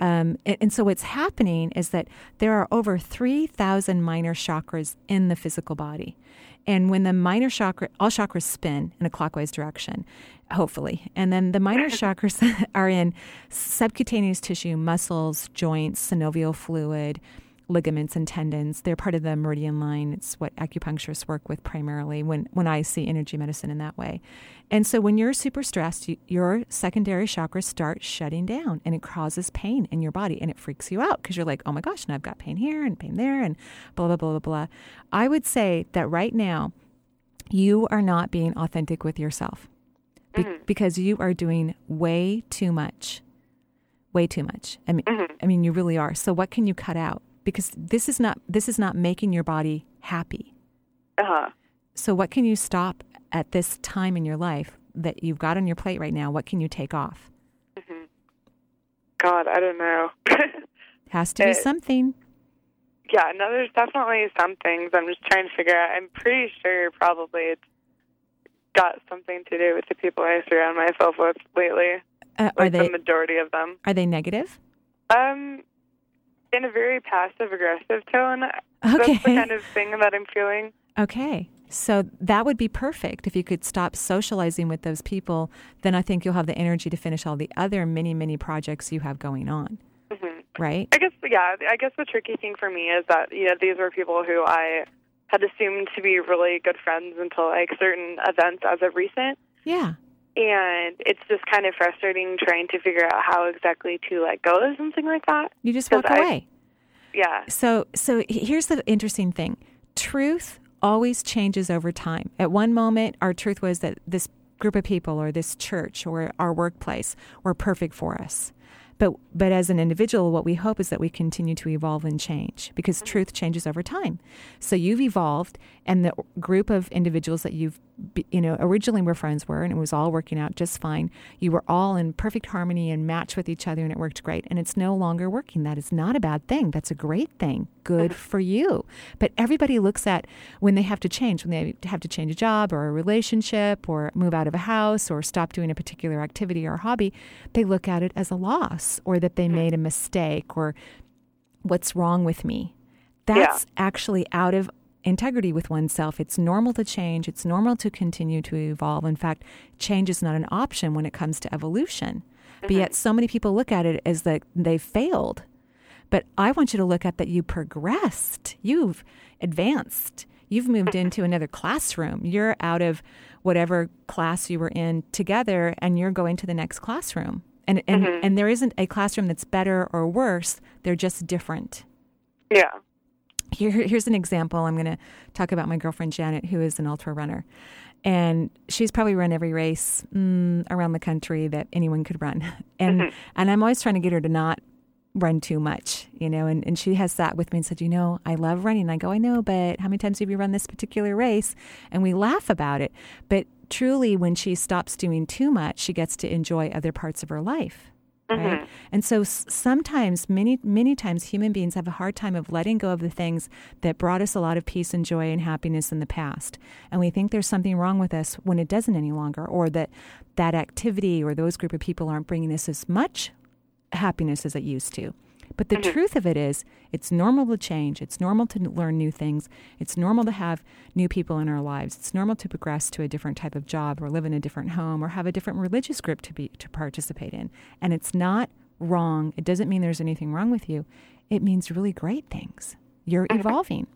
Um, and, and so what's happening is that there are over 3,000 minor chakras in the physical body. And when the minor chakra, all chakras spin in a clockwise direction, hopefully. And then the minor chakras are in subcutaneous tissue, muscles, joints, synovial fluid, ligaments and tendons. They're part of the meridian line. It's what acupuncturists work with primarily when, when I see energy medicine in that way. And so when you're super stressed, you, your secondary chakras start shutting down and it causes pain in your body and it freaks you out because you're like, oh my gosh, and I've got pain here and pain there and blah, blah, blah, blah, blah. I would say that right now, you are not being authentic with yourself be- mm-hmm. because you are doing way too much. Way too much. I mean, mm-hmm. I mean, you really are. So what can you cut out? Because this is not this is not making your body happy. Uh huh. So what can you stop at this time in your life that you've got on your plate right now? What can you take off? God, I don't know. Has to be Uh, something. yeah, no, there's definitely some things I'm just trying to figure out. I'm pretty sure probably it's got something to do with the people I surround myself with lately. Uh, are Like they the majority of them. are they negative? Um, in a very passive aggressive tone. Okay. That's the kind of thing that I'm feeling. Okay. So that would be perfect if you could stop socializing with those people. Then I think you'll have the energy to finish all the other many, many projects you have going on. hmm Right? I guess, yeah, I guess the tricky thing for me is that, you know, these were people who I had assumed to be really good friends until like certain events as of recent. Yeah. And it's just kind of frustrating trying to figure out how exactly to let go of something like that. You just walk I- away. Yeah. So, so here's the interesting thing: truth always changes over time. At one moment, our truth was that this group of people, or this church, or our workplace, were perfect for us. But, but as an individual, what we hope is that we continue to evolve and change because mm-hmm. truth changes over time. So you've evolved, and the group of individuals that you've, you know, originally were friends were, and it was all working out just fine. You were all in perfect harmony and match with each other, and it worked great. And it's no longer working. That is not a bad thing. That's a great thing. Good mm-hmm. for you. But everybody looks at when they have to change, when they have to change a job or a relationship or move out of a house or stop doing a particular activity or hobby, they look at it as a loss or that they mm-hmm. made a mistake or what's wrong with me. That's actually out of integrity with oneself. It's normal to change. It's normal to continue to evolve. In fact, change is not an option when it comes to evolution. But mm-hmm. yet, so many people look at it as that they failed. But I want you to look at that you progressed. You've advanced. You've moved mm-hmm. into another classroom. You're out of whatever class you were in together and you're going to the next classroom. And and, mm-hmm. and there isn't a classroom that's better or worse. They're just different. Yeah. Here, here's an example. I'm going to talk about my girlfriend Janet, who is an ultra runner, and she's probably run every race mm, around the country that anyone could run. And and I'm always trying to get her to not run too much, you know, and, and she has sat with me and said, you know, I love running. And I go, I know, but how many times have you run this particular race? And we laugh about it. But truly, when she stops doing too much, she gets to enjoy other parts of her life. Right? Mhm. And so sometimes, many, many times, human beings have a hard time of letting go of the things that brought us a lot of peace and joy and happiness in the past. And we think there's something wrong with us when it doesn't any longer, or that that activity or those group of people aren't bringing us as much happiness as it used to. But the truth of it is, it's normal to change. It's normal to learn new things. It's normal to have new people in our lives. It's normal to progress to a different type of job or live in a different home or have a different religious group to be to participate in. And it's not wrong. It doesn't mean there's anything wrong with you. It means really great things. You're evolving.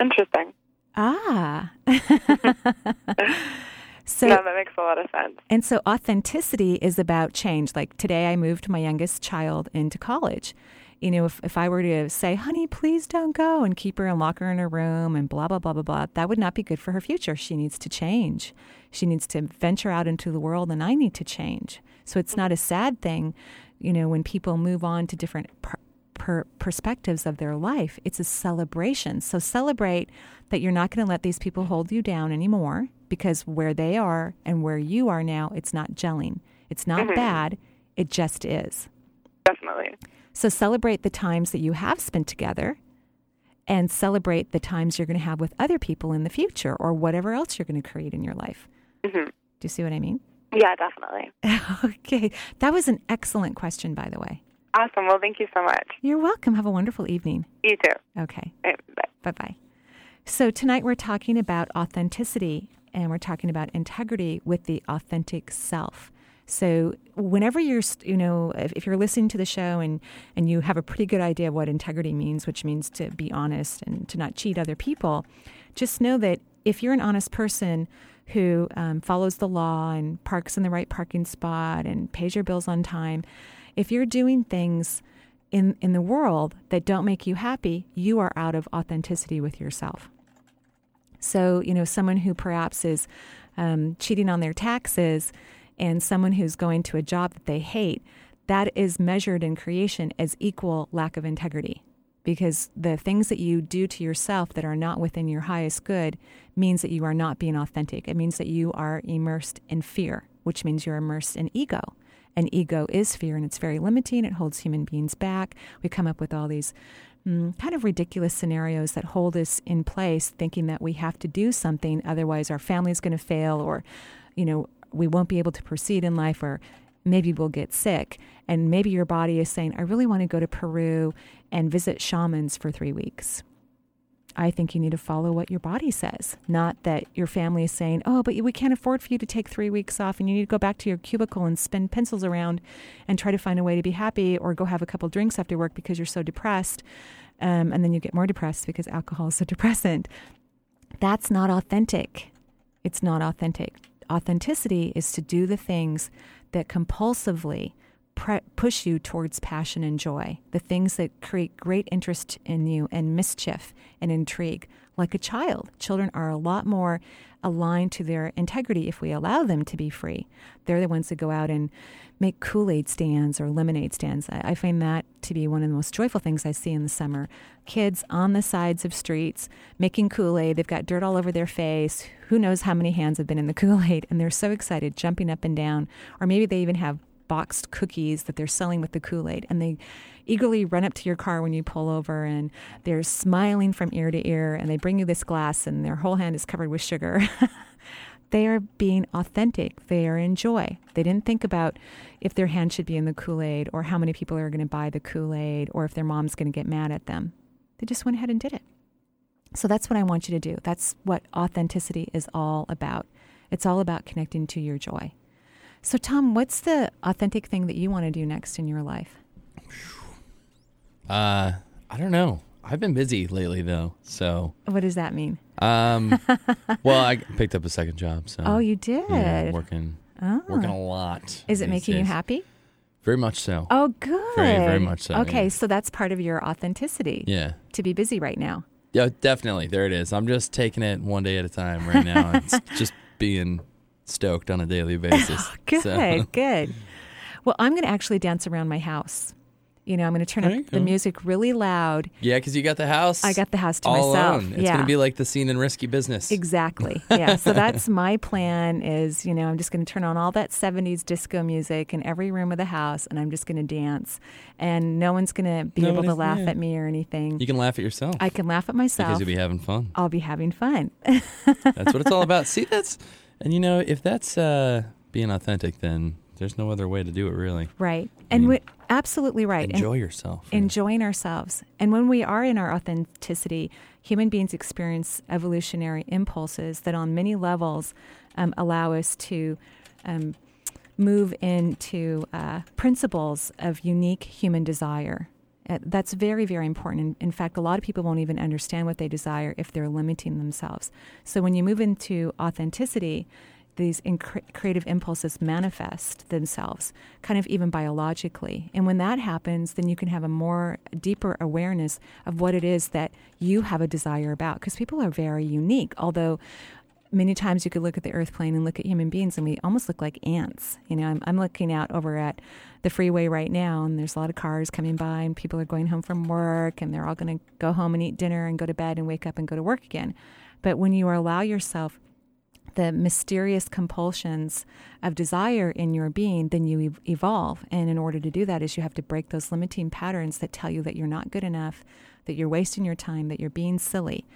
Interesting. Ah. so no, that makes a lot of sense. and so authenticity is about change. Like today, I moved my youngest child into college. You know, if, if I were to say, honey, please don't go and keep her and lock her in her room and blah, blah, blah, blah, blah, that would not be good for her future. She needs to change. She needs to venture out into the world, and I need to change. So it's mm-hmm. not a sad thing, you know, when people move on to different per, per, perspectives of their life. It's a celebration. So celebrate that you're not going to let these people hold you down anymore because where they are and where you are now, it's not gelling. It's not Mhm. bad. It just is. Definitely. So celebrate the times that you have spent together and celebrate the times you're going to have with other people in the future or whatever else you're going to create in your life. hmm Do you see what I mean? Yeah, definitely. okay. That was an excellent question, by the way. Awesome. Well, thank you so much. You're welcome. Have a wonderful evening. You too. Okay. Bye. Bye bye. So, tonight we're talking about authenticity and we're talking about integrity with the authentic self. So, whenever you're, you know, if, if you're listening to the show and, and you have a pretty good idea of what integrity means, which means to be honest and to not cheat other people, just know that if you're an honest person who um, follows the law and parks in the right parking spot and pays your bills on time, if you're doing things in, in the world that don't make you happy, you are out of authenticity with yourself. So, you know, someone who perhaps is um, cheating on their taxes and someone who's going to a job that they hate, that is measured in creation as equal lack of integrity. Because the things that you do to yourself that are not within your highest good means that you are not being authentic. It means that you are immersed in fear, which means you're immersed in ego. And ego is fear, and it's very limiting. It holds human beings back. We come up with all these mm, kind of ridiculous scenarios that hold us in place, thinking that we have to do something, otherwise our family is going to fail, or you know we won't be able to proceed in life, or maybe we'll get sick. And maybe your body is saying, "I really want to go to Peru and visit shamans for three weeks." I think you need to follow what your body says, not that your family is saying, oh, but we can't afford for you to take three weeks off and you need to go back to your cubicle and spin pencils around and try to find a way to be happy or go have a couple drinks after work because you're so depressed. Um, and then you get more depressed because alcohol is so depressant. That's not authentic. It's not authentic. Authenticity is to do the things that compulsively pre- push you towards passion and joy, the things that create great interest in you and mischief and intrigue. Like a child, children are a lot more aligned to their integrity if we allow them to be free. They're the ones that go out and make Kool Aid stands or lemonade stands. I, I find that to be one of the most joyful things I see in the summer. Kids on the sides of streets making Kool Aid. They've got dirt all over their face. Who knows how many hands have been in the Kool Aid? And they're so excited, jumping up and down. Or maybe they even have boxed cookies that they're selling with the Kool Aid. And they eagerly run up to your car when you pull over and they're smiling from ear to ear and they bring you this glass and their whole hand is covered with sugar. they are being authentic. They are in joy. They didn't think about if their hand should be in the Kool Aid or how many people are going to buy the Kool Aid or if their mom's going to get mad at them. They just went ahead and did it. So that's what I want you to do. That's what authenticity is all about. It's all about connecting to your joy. So, Tom, what's the authentic thing that you want to do next in your life? Uh, I don't know. I've been busy lately though, so What does that mean? um, well, I picked up a second job, so Oh, you did? yeah, working Oh. working a lot. Is it making you happy? Very much so. Oh, good. Very, very much so, Okay, yeah. so that's part of your authenticity. Yeah. To be busy right now. Yeah, definitely. There it is. I'm just taking it one day at a time right now. it's just being stoked on a daily basis. Good, So- good. Well, I'm going to actually dance around my house You know, I'm going to turn up the music really loud. Yeah, because you got the house. I got the house to all myself. alone. It's yeah. going to be like the scene in Risky Business. Exactly. Yeah. so that's my plan is, you know, I'm just going to turn on all that 70s disco music in every room of the house and I'm just going to dance. And no one's going to be able to laugh yeah. at me or anything. You can laugh at yourself I can laugh at myself. because you'll be having fun. I'll be having fun. That's what it's all about. See, that's, and you know, if that's uh, being authentic, then there's no other way to do it, really. right. And mean, we, absolutely right. And- Enjoy yourself. enjoying ourselves. And when we are in our authenticity, human beings experience evolutionary impulses that, on many levels, um, allow us to um, move into uh, principles of unique human desire. Uh, that's very, very important. In, in fact, a lot of people won't even understand what they desire if they're limiting themselves. So when you move into authenticity, these incre- creative impulses manifest themselves, kind of even biologically. And when that happens, then you can have a more deeper awareness of what it is that you have a desire about. Because people are very unique, although many times you could look at the earth plane and look at human beings and we almost look like ants. You know, I'm, I'm looking out over at the freeway right now and there's a lot of cars coming by and people are going home from work and they're all going to go home and eat dinner and go to bed and wake up and go to work again. But when you allow yourself the mysterious compulsions of desire in your being, then you ev- evolve. And in order to do that, is you have to break those limiting patterns that tell you that you're not good enough, that you're wasting your time, that you're being silly.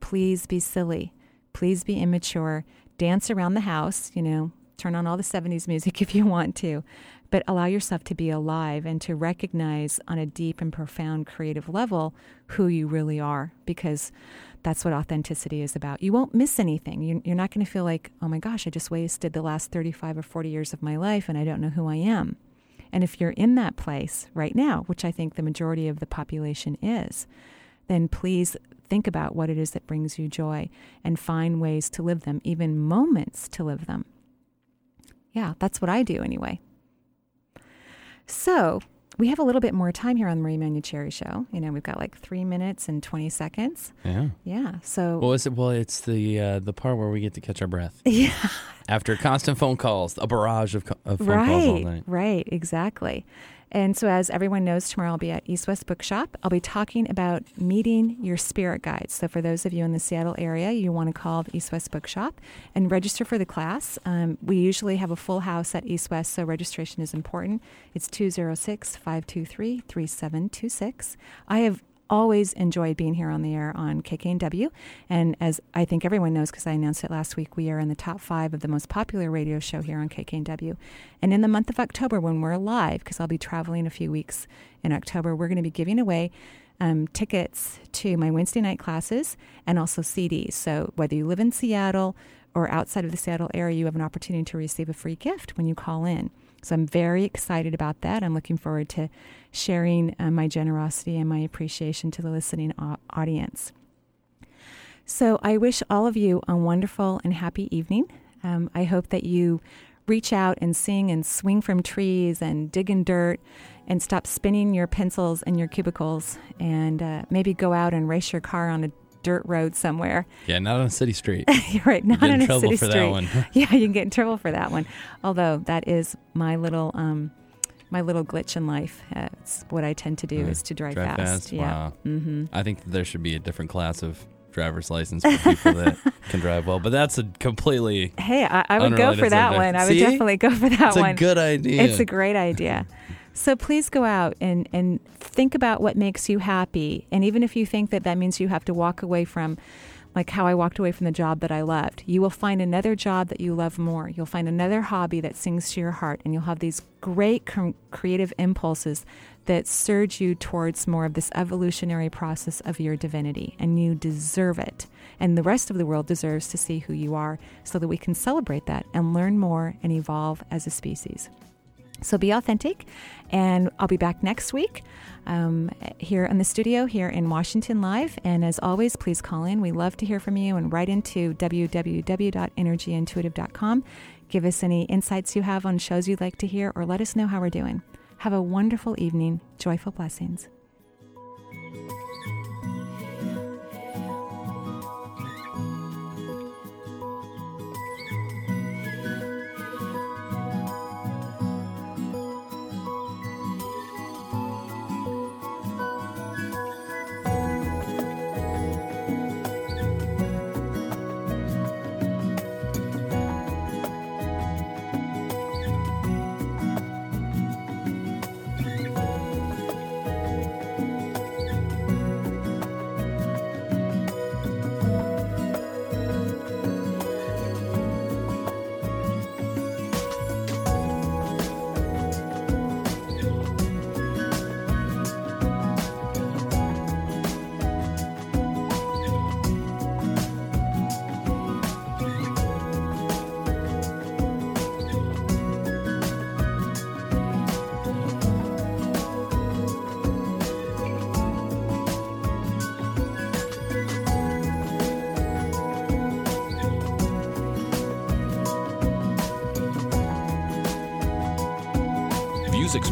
Please be silly. Please be immature. Dance around the house, you know, turn on all the 70s music if you want to, but allow yourself to be alive and to recognize on a deep and profound creative level who you really are because that's what authenticity is about. You won't miss anything. You- You're not going to feel like, oh my gosh, I just wasted the last 35 or 40 years of my life and I don't know who I am. And if you're in that place right now, which I think the majority of the population is, then please think about what it is that brings you joy and find ways to live them, even moments to live them. Yeah, that's what I do anyway. So, we have a little bit more time here on the Marie Manuchehri show. You know, we've got like three minutes and 20 seconds. Yeah. Yeah. So, Well, is it? Well, it's the uh, the part where we get to catch our breath yeah. after constant phone calls, a barrage of, of phone calls all night. right, exactly. And so, as everyone knows, tomorrow I'll be at East West Bookshop. I'll be talking about meeting your spirit guides. So, for those of you in the Seattle area, you want to call the East West Bookshop and register for the class. Um, we usually have a full house at East West, so registration is important. It's 206 523 3726. I have always enjoyed being here on the air on KKNW. And as I think everyone knows, because I announced it last week, we are in the top five of the most popular radio show here on KKNW. And in the month of October, when we're live, because I'll be traveling a few weeks in October, we're going to be giving away um, tickets to my Wednesday night classes and also CDs. So whether you live in Seattle or outside of the Seattle area, you have an opportunity to receive a free gift when you call in. So I'm very excited about that. I'm looking forward to sharing uh, my generosity and my appreciation to the listening au- audience. So I wish all of you a wonderful and happy evening. Um, I hope that you reach out and sing and swing from trees and dig in dirt and stop spinning your pencils in your cubicles and uh, maybe go out and race your car on a dirt road somewhere. Yeah, not on a city street. You're right, not get in on a trouble city for that street. one. yeah, you can get in trouble for that one. Although that is my little um, my little glitch in life. Uh, it's what I tend to do is to drive, drive fast, Yeah. wow. hmm I think that there should be a different class of driver's license for people that can drive well. But that's a completely Hey, I, I would go for that subject. one. I would See? definitely go for that one. It's a good idea. It's a great idea. So please go out and, and think about what makes you happy. And even if you think that that means you have to walk away from, like how I walked away from the job that I loved, you will find another job that you love more. You'll find another hobby that sings to your heart, and you'll have these great cr- creative impulses that surge you towards more of this evolutionary process of your divinity. And you deserve it. And the rest of the world deserves to see who you are so that we can celebrate that and learn more and evolve as a species. So be authentic, and I'll be back next week um, here in the studio here in Washington Live. And as always, please call in. We love to hear from you and write into www.energyintuitive.com. Give us any insights you have on shows you'd like to hear, or let us know how we're doing. Have a wonderful evening. Joyful blessings.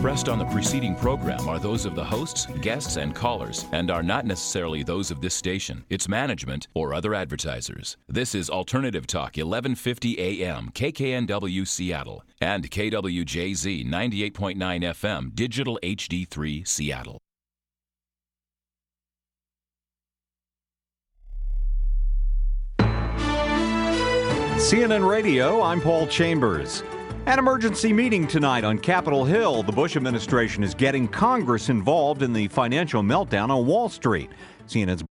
Expressed on the preceding program are those of the hosts, guests, and callers, and are not necessarily those of this station, its management, or other advertisers. This is Alternative Talk, 1150 AM, KKNW Seattle, and KWJZ 98.9 FM, Digital HD3 Seattle. CNN Radio, I'm Paul Chambers. An emergency meeting tonight on Capitol Hill. The Bush administration is getting Congress involved in the financial meltdown on Wall Street. CNN's